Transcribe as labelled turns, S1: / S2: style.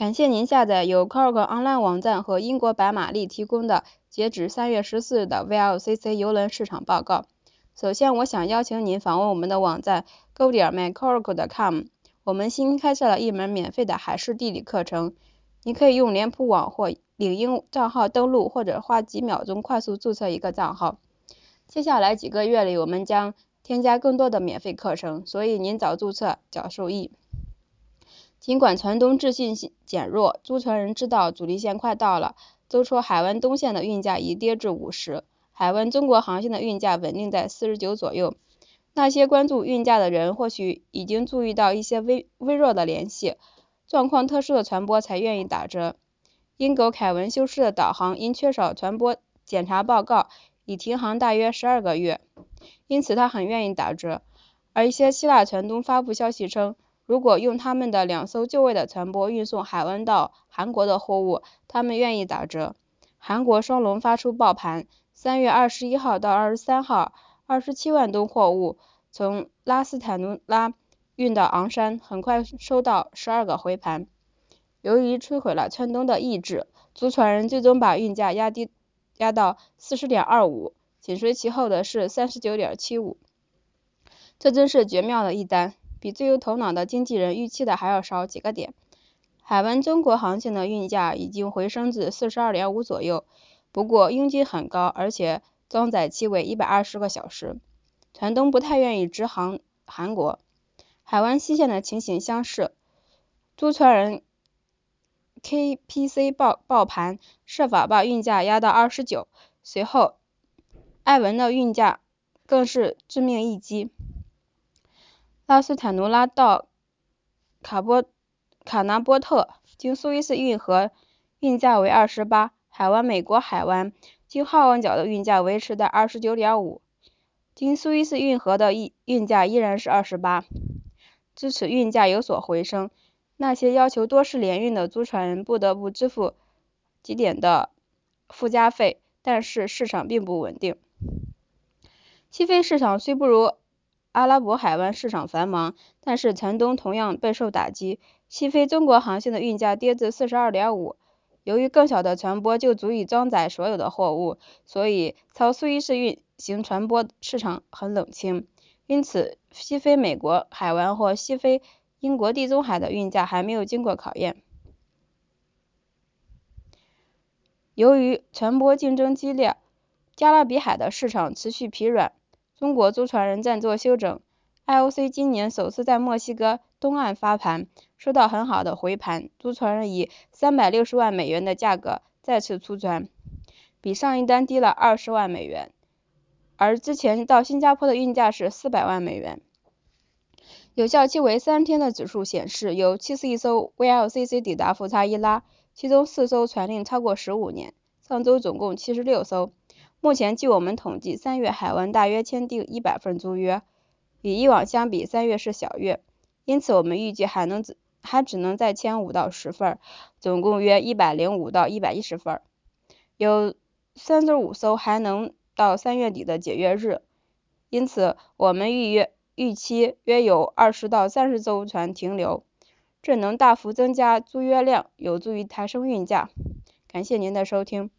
S1: 感谢您下载由 Cargo Online 网站和英国白玛丽提供的截止3月14日的 VLCC 邮轮市场报告。首先，我想邀请您访问我们的网站 go.mycargo.com。我们新开设了一门免费的海事地理课程，你可以用脸谱网或领英账号登录，或者花几秒钟快速注册一个账号。接下来几个月里，我们将添加更多的免费课程，所以您早注册早受益。尽管船东自信减弱，租船人知道阻力线快到了。周初，海湾东线的运价已跌至五十，海湾中国航线的运价稳定在四十九左右。那些关注运价的人或许已经注意到一些微微弱的联系，状况特殊的船舶才愿意打折。英国凯文修士的导航因缺少船舶检查报告，已停航大约十二个月，因此他很愿意打折。而一些希腊船东发布消息称。如果用他们的两艘就位的船舶运送海湾到韩国的货物，他们愿意打折。韩国双龙发出报盘，三月二十一号到二十三号，二十七万吨货物从拉斯坦努拉运到昂山，很快收到十二个回盘。由于摧毁了川东的意志，租船人最终把运价压低压到四十点二五，紧随其后的是三十九点七五。这真是绝妙的一单。比最有头脑的经纪人预期的还要少几个点。海湾中国航线的运价已经回升至四十二点五左右，不过佣金很高，而且装载期为一百二十个小时。船东不太愿意直航韩国。海湾西线的情形相似。租船人 KPC 报报盘，设法把运价压到二十九。随后，艾文的运价更是致命一击。拉斯坦努拉到卡波卡纳波特经苏伊士运河运价为二十八，海湾美国海湾经好望角的运价维持在二十九点五，经苏伊士运河的运运价依然是二十八。支持运价有所回升，那些要求多式联运的租船人不得不支付几点的附加费，但是市场并不稳定。西非市场虽不如。阿拉伯海湾市场繁忙，但是船东同样备受打击。西非中国航线的运价跌至四十二点五。由于更小的船舶就足以装载所有的货物，所以超苏伊士运行船舶市场很冷清。因此，西非美国海湾或西非英国地中海的运价还没有经过考验。由于船舶竞争激烈，加勒比海的市场持续疲软。中国租船人暂作休整。IOC 今年首次在墨西哥东岸发盘，收到很好的回盘，租船人以三百六十万美元的价格再次出船，比上一单低了二十万美元。而之前到新加坡的运价是四百万美元。有效期为三天的指数显示，有七十一艘 VLCC 抵达富查伊拉，其中四艘船龄超过十五年。上周总共七十六艘。目前，据我们统计，三月海湾大约签订一百份租约，与以往相比，三月是小月，因此我们预计还能只还只能再签五到十份，总共约一百零五到一百一十份。有三十五艘还能到三月底的解约日，因此我们预约预期约有二十到三十艘船停留，这能大幅增加租约量，有助于抬升运价。感谢您的收听。